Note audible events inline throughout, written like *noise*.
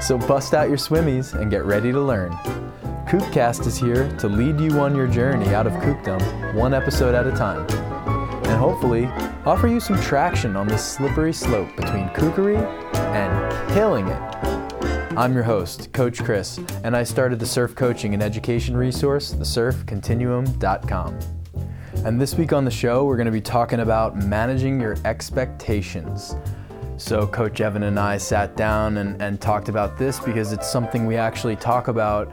so bust out your swimmies and get ready to learn. Kookcast is here to lead you on your journey out of kookdom, one episode at a time. And hopefully, offer you some traction on this slippery slope between kookery and killing it. I'm your host, Coach Chris, and I started the surf coaching and education resource, thesurfcontinuum.com. And this week on the show, we're going to be talking about managing your expectations. So, Coach Evan and I sat down and, and talked about this because it's something we actually talk about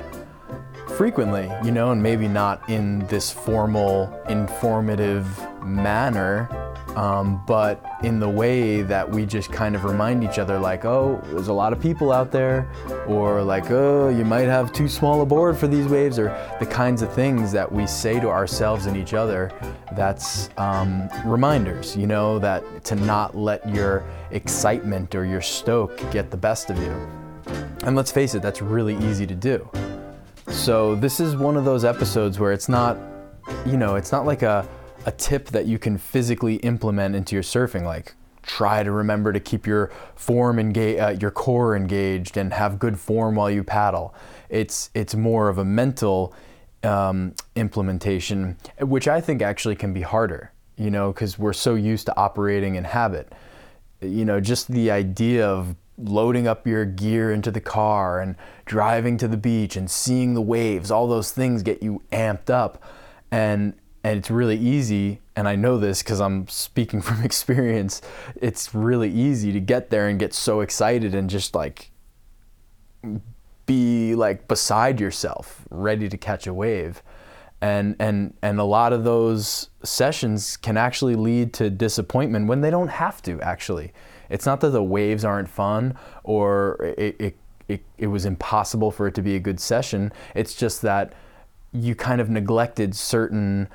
frequently, you know, and maybe not in this formal, informative manner, um, but in the way that we just kind of remind each other, like, oh, there's a lot of people out there, or like, oh, you might have too small a board for these waves, or the kinds of things that we say to ourselves and each other that's um, reminders, you know, that to not let your excitement or your stoke get the best of you. And let's face it, that's really easy to do. So, this is one of those episodes where it's not, you know, it's not like a a tip that you can physically implement into your surfing, like try to remember to keep your form engaged, uh, your core engaged, and have good form while you paddle. It's it's more of a mental um, implementation, which I think actually can be harder. You know, because we're so used to operating in habit. You know, just the idea of loading up your gear into the car and driving to the beach and seeing the waves, all those things get you amped up. And and it's really easy and i know this because i'm speaking *laughs* from experience it's really easy to get there and get so excited and just like be like beside yourself ready to catch a wave. And and and a lot of those sessions can actually lead to disappointment when they don't have to actually. It's not that the waves aren't fun or it, it, it, it was impossible for it to be a good session. It's just that you kind of neglected certain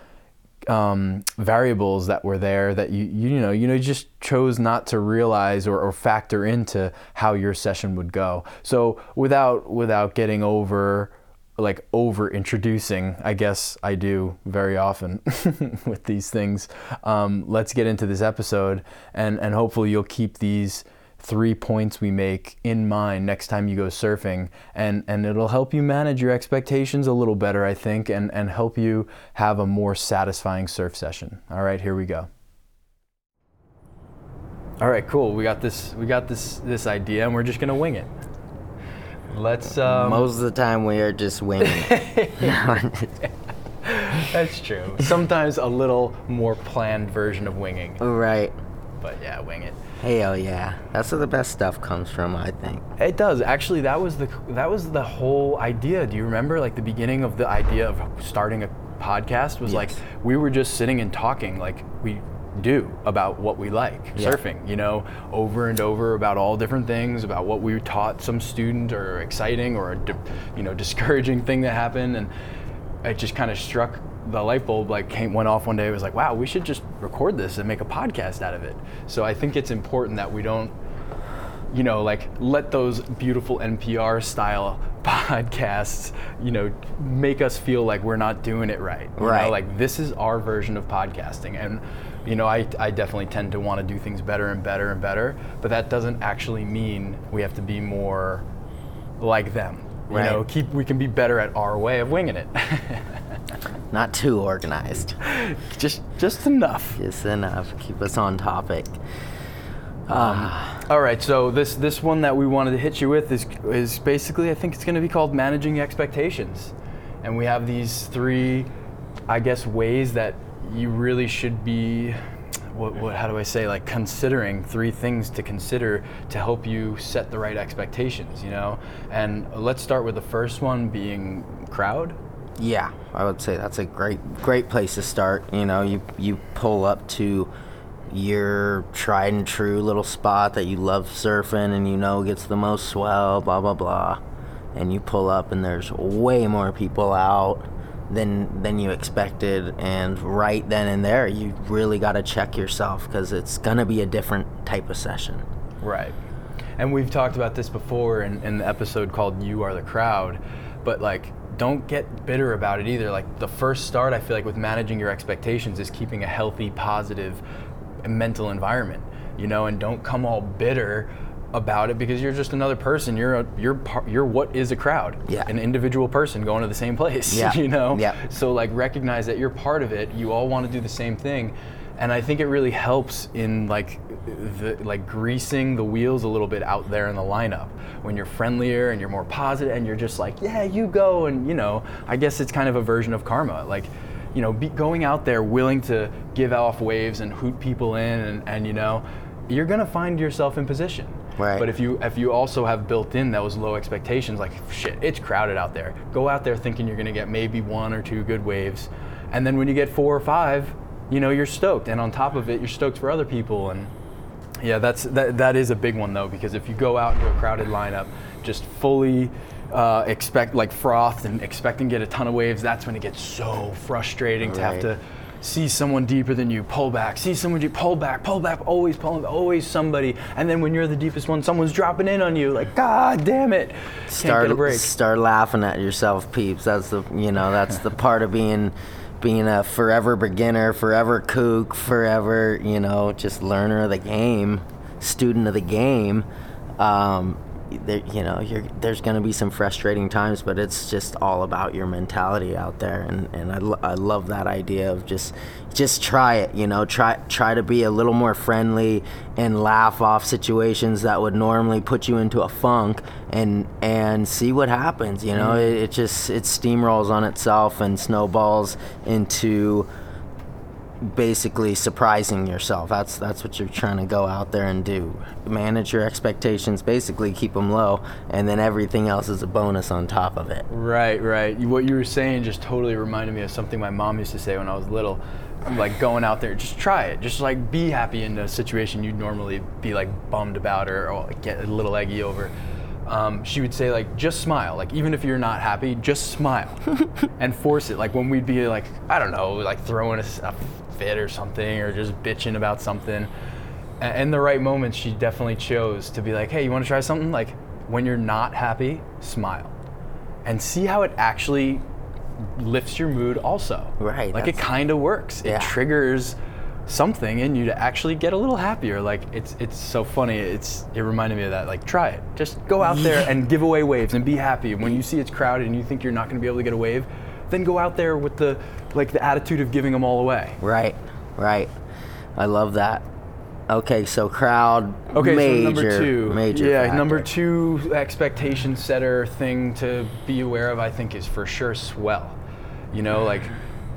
um, variables that were there that you, you know you know you just chose not to realize or, or factor into how your session would go. So without without getting over like over introducing, I guess I do very often *laughs* with these things. Um, let's get into this episode, and and hopefully you'll keep these three points we make in mind next time you go surfing and and it'll help you manage your expectations a little better I think and and help you have a more satisfying surf session. All right, here we go. All right, cool. We got this we got this this idea and we're just going to wing it. Let's um, Most of the time we are just winging. *laughs* That's true. Sometimes a little more planned version of winging. right. But yeah, wing it. Hell yeah. That's where the best stuff comes from, I think. It does. Actually, that was the that was the whole idea. Do you remember like the beginning of the idea of starting a podcast was Yes. like we were just sitting and talking like we do about what we like Yeah. surfing you know over and over about all different things about what we taught some student or exciting or a di- you know discouraging thing that happened and it just kind of struck the light bulb like came went off one day it was like wow we should just record this and make a podcast out of it so i think it's important that we don't you know, like let those beautiful NPR style *laughs* podcasts, you know, make us feel like we're not doing it right. You Right. Know, like this is our version of podcasting. And, you know, I, I definitely tend to want to do things better and better and better, but that doesn't actually mean we have to be more like them. You Right. know, keep we can be better at our way of winging it. *laughs* Not too organized. just just enough. Just enough. Keep us on topic. Ah, All right, so this this one that we wanted to hit you with is is basically I think it's going to be called managing expectations, and we have these three, I guess, ways that you really should be. What, what how do I say like considering three things to consider to help you set the right expectations, you know? And let's start with the first one being crowd. Yeah, I would say that's a great, great place to start. You know, you you pull up to your tried and true little spot that you love surfing and you know gets the most swell, blah blah blah, and you pull up and there's way more people out than than you expected, and right then and there you really got to check yourself because it's gonna be a different type of session. Right. And we've talked about this before in, in the episode called You Are the Crowd, but like, don't get bitter about it either. Like, the first start, I feel like, with managing your expectations is keeping a healthy, positive mental environment, you know, and don't come all bitter about it because you're just another person. You're a, you're par- you're what is a crowd. Yeah. An individual person going to the same place. *laughs* Yeah. You know. Yeah. So like recognize that you're part of it. You all want to do the same thing, and I think it really helps in like the like greasing the wheels a little bit out there in the lineup when you're friendlier and you're more positive and you're just like yeah you go and you know I guess it's kind of a version of karma like you know be going out there willing to give off waves and hoot people in and, and you know you're gonna find yourself in position Right. but if you if you also have built in those low expectations, like shit, it's crowded out there. Go out there thinking you're gonna get maybe one or two good waves, and then when you get four or five, you know you're stoked. And on top of it, you're stoked for other people. And yeah, that's that that is a big one though, because if you go out into a crowded lineup, just fully uh, expect like froth and expecting to get a ton of waves, that's when it gets so frustrating to have to see someone deeper than you, pull back, see someone deep, pull back, pull back, always pulling, always somebody. And then when you're the deepest one, someone's dropping in on you, like, God damn it. Start get a break. start laughing at yourself, peeps. That's the you know that's the part of being being a forever beginner, forever kook, forever you know just learner of the game, student of the game. Um, there, you know, you're, there's going to be some frustrating times, but it's just all about your mentality out there, and, and I, lo- I love that idea of just just try it. You know, try try to be a little more friendly and laugh off situations that would normally put you into a funk, and and see what happens. You know, mm-hmm. it, it just it steamrolls on itself and snowballs into basically surprising yourself. That's that's what you're trying to go out there and do. Manage your expectations, basically keep them low, and then everything else is a bonus on top of it. Right, right. What you were saying just totally reminded me of something my mom used to say when I was little. Like going out there, just try it. Just like be happy in a situation you'd normally be like bummed about or, or get a little eggy over. Um, she would say like just smile. Like even if you're not happy, just smile *laughs* and force it. Like when we'd be like I don't know, like throwing a, a fit or something or just bitching about something. A- In the right moments, she definitely chose to be like, hey, you want to try something? Like when you're not happy, smile and see how it actually lifts your mood also. Right, Like it kind of works. Yeah. It triggers something in you to actually get a little happier. Like it's it's so funny. It's it reminded me of that. Like try it. Just go out there and give away waves and be happy. When you see it's crowded and you think you're not going to be able to get a wave, then go out there with the like the attitude of giving them all away. Right, right. I love that. Okay, so crowd. Okay, major, so number two. Major. yeah, number two expectation setter thing to be aware of, I think, is for sure swell. You know, like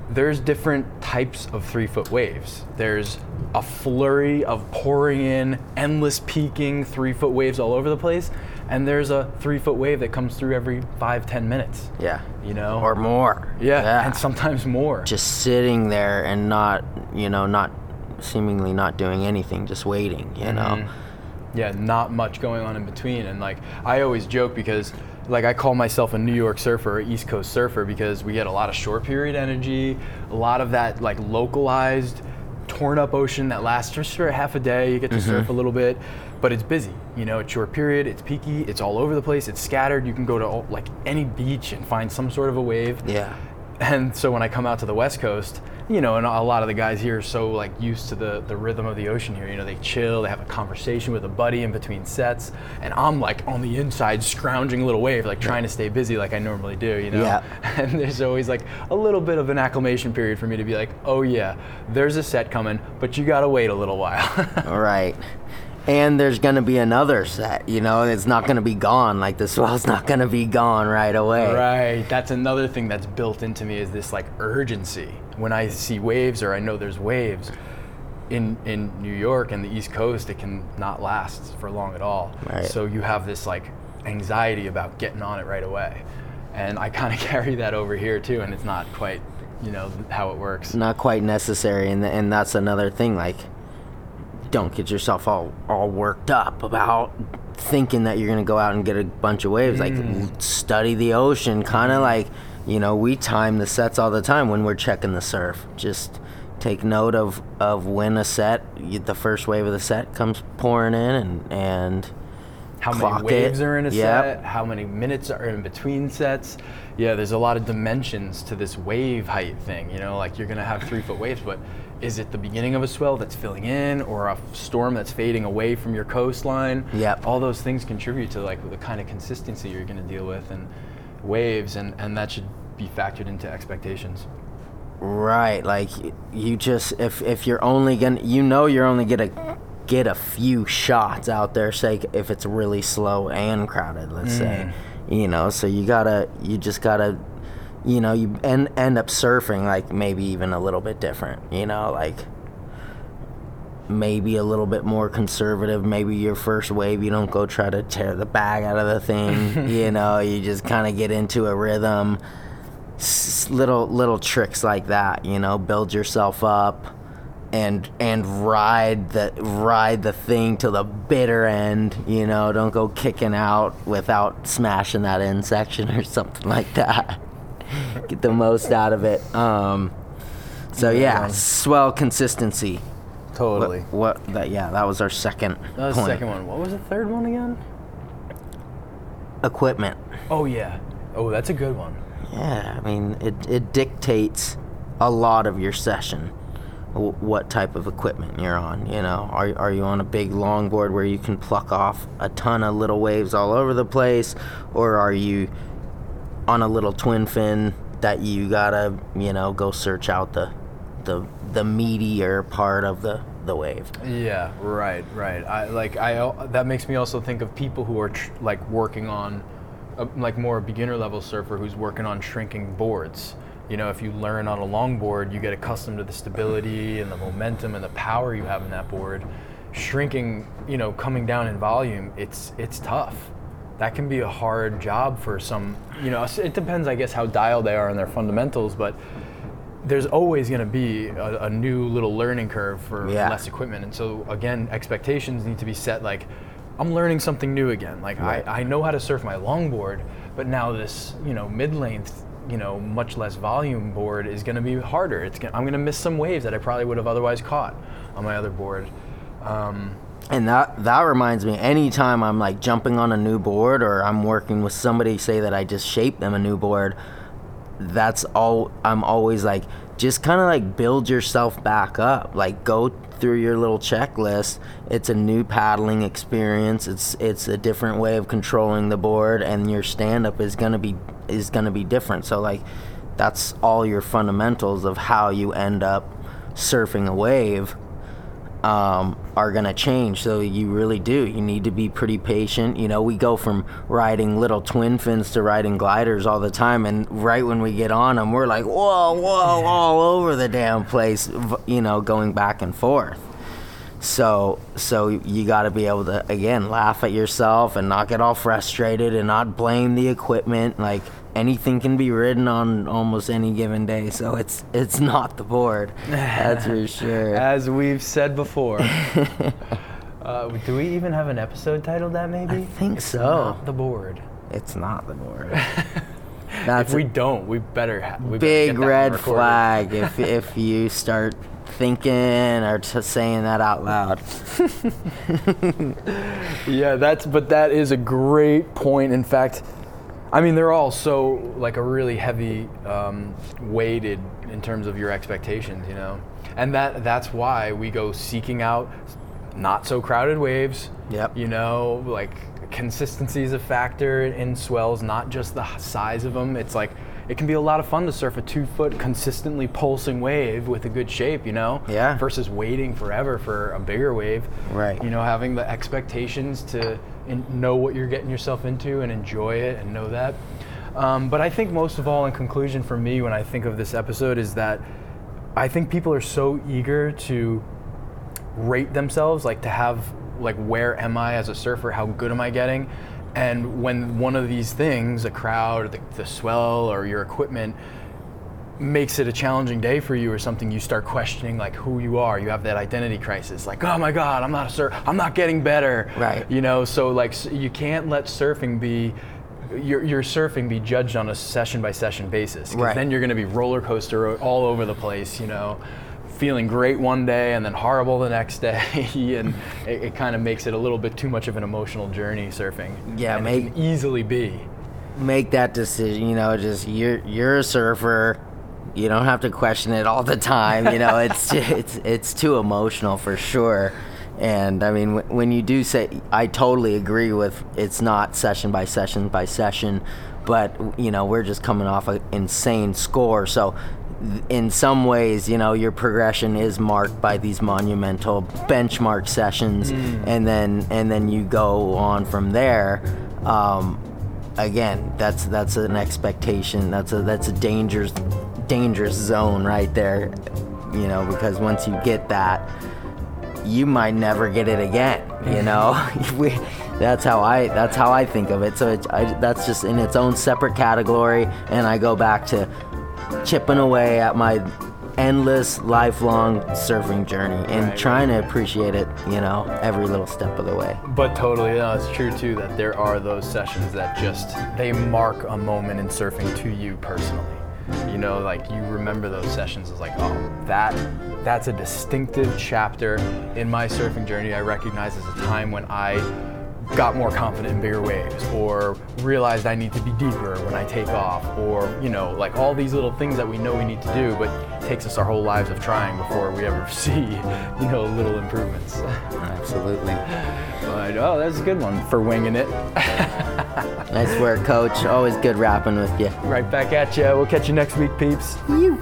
there's different types of three foot waves. There's a flurry of pouring in, endless peaking three foot waves all over the place, and there's a three foot wave that comes through every five, ten minutes. Yeah. You know? Or more. yeah, and sometimes more. just sitting there and not, you know, not seemingly not doing anything, just waiting, you know. Mm-hmm. yeah, not much going on in between. And like, I always joke because, like, I call myself a New York surfer, or East Coast surfer, because we get a lot of short period energy, a lot of that like localized, torn up ocean that lasts just for half a day. You get to surf a little bit, but it's busy. You know, it's short period, it's peaky, it's all over the place, it's scattered. You can go to all, like any beach and find some sort of a wave. Yeah. And so when I come out to the West Coast, you know, and a lot of the guys here are so like used to the, the rhythm of the ocean here. You know, they chill, they have a conversation with a buddy in between sets, and I'm like on the inside scrounging a little wave, like trying to stay busy like I normally do, you know? Yeah. *laughs* And there's always like a little bit of an acclimation period for me to be like, oh yeah, there's a set coming, but you gotta wait a little while. All *laughs* right. And there's gonna be another set, you know, it's not gonna be gone. Like the swell's not gonna be gone right away. Right. That's another thing that's built into me is this like urgency. When I see waves or I know there's waves in in New York and the East Coast, it can not last for long at all. Right. So you have this like anxiety about getting on it right away. And I kind of *laughs* carry that over here too and it's not quite, you know, how it works. Not quite necessary, and and that's another thing. Like, don't get yourself all all worked up about thinking that you're gonna go out and get a bunch of waves. Like mm. study the ocean, kind of mm. like you know we time the sets all the time when we're checking the surf. Just take note of of when a set, you, the first wave of the set comes pouring in, and and how many waves it. are in a Yep. set, how many minutes are in between sets. Yeah, there's a lot of dimensions to this wave height thing. You know, like you're gonna have three foot waves, but is it the beginning of a swell that's filling in, or a storm that's fading away from your coastline? yeah All those things contribute to like the kind of consistency you're gonna deal with and waves, and and that should be factored into expectations. Right, like you just if if you're only gonna you know you're only gonna get a few shots out there, say if it's really slow and crowded, let's say, mm. you know, so you gotta you just gotta you know you end end up surfing like maybe even a little bit different, you know, like maybe a little bit more conservative. Maybe your first wave, you don't go try to tear the bag out of the thing. *laughs* you know, you just kind of get into a rhythm. S- little little tricks like that, you know, build yourself up and and ride the ride the thing to the bitter end. You know, don't go kicking out without smashing that end section or something like that. Get the most out of it. Um, so yeah, swell consistency. Totally. What, what that yeah, that was our second That was the point. second one. What was the third one again? Equipment. Oh yeah. Oh, that's a good one. Yeah, I mean, it, it dictates a lot of your session, w- what type of equipment you're on. You know, are, are you on a big longboard where you can pluck off a ton of little waves all over the place, or are you on a little twin fin that you gotta, you know, go search out the the the meatier part of the the wave? Yeah, right, right. I like I that makes me also think of people who are tr- like working on a, like more beginner level surfer who's working on shrinking boards. You know, if you learn on a longboard, you get accustomed to the stability and the momentum and the power you have in that board. Shrinking, you know, coming down in volume, it's it's tough. That can be a hard job for some, you know, it depends I guess how dialed they are in their fundamentals, but there's always going to be a, a new little learning curve for Yeah. less equipment. And so again, expectations need to be set like I'm learning something new again. Like Right. I, I know how to surf my longboard, but now this, you know, mid-length, you know, much less volume board is going to be harder. It's gonna, I'm going to miss some waves that I probably would have otherwise caught on my other board. Um, And that that reminds me, anytime I'm like jumping on a new board or I'm working with somebody, say that I just shaped them a new board, that's all I'm always like, just kind of like build yourself back up. Like go through your little checklist. It's a new paddling experience. It's it's a different way of controlling the board, and your stand up is gonna be is gonna be different. So like, that's all your fundamentals of how you end up surfing a wave um, are going to change. So you really do. You need to be pretty patient. You know, we go from riding little twin fins to riding gliders all the time, and right when we get on them, we're like, whoa, whoa, *laughs* all over the damn place. You know, going back and forth. So, so you got to be able to again laugh at yourself and not get all frustrated and not blame the equipment. Like anything can be ridden on almost any given day, so it's it's not the board. That's for *laughs* sure. as we've said before. *laughs* uh, do we even have an episode titled that maybe? I think It's so. not the board. It's not the board. *laughs* If we don't, we better have we better big get that red flag if if you start thinking or t- saying that out loud. Yeah, that's but that is a great point. In fact, I mean they're all so like a really heavy um, weighted in terms of your expectations, you know, and that that's why we go seeking out not so crowded waves. Yep. You know, like consistency is a factor in swells, not just the size of them. It's like it can be a lot of fun to surf a two foot consistently pulsing wave with a good shape, you know. Yeah. Versus waiting forever for a bigger wave. Right. You know, having the expectations to know what you're getting yourself into and enjoy it and know that. Um, but I think most of all, in conclusion, for me, when I think of this episode, is that I think people are so eager to rate themselves, like to have, like, where am I as a surfer? How good am I getting? And when one of these things, a crowd, the, the swell, or your equipment, makes it a challenging day for you or something you start questioning like who you are you have that identity crisis like oh my god i'm not a surf i'm not getting better Right. you know so like you can't let surfing be your, your surfing be judged on a session by session basis Right. then you're going to be roller coaster all over the place you know feeling great one day and then horrible the next day *laughs* and it, it kind of makes it a little bit too much of an emotional journey surfing Yeah, and it make- easily be make that decision. You know, just you're you're a surfer. You don't have to question it all the time. You know, it's *laughs* it's it's too emotional for sure. And I mean, when you do say, I totally agree with it's not session by session by session, but you know, we're just coming off an insane score. So, in some ways, you know, your progression is marked by these monumental benchmark sessions, and then and then you go on from there. Um, again, that's that's an expectation. That's a that's a dangerous dangerous zone right there. You know, because once you get that, you might never get it again. You know, *laughs* we, that's how I that's how I think of it. So it's, I, that's just in its own separate category, and I go back to chipping away at my endless lifelong surfing journey and Right. trying to appreciate it. You know, every little step of the way. But totally, no, it's true too that there are those sessions that just they mark a moment in surfing to you personally. You know, like you remember those sessions as like, oh, that that's a distinctive chapter in my surfing journey. I recognize as a time when I got more confident in bigger waves or realized I need to be deeper when I take off or you know like all these little things that we know we need to do but takes us our whole lives of trying before we ever *laughs* see you know little improvements. Absolutely. But, oh, that's a good one for winging it. *laughs* Nice work, coach. Always good rapping with you. right back at you. We'll catch you next week, peeps. Woo.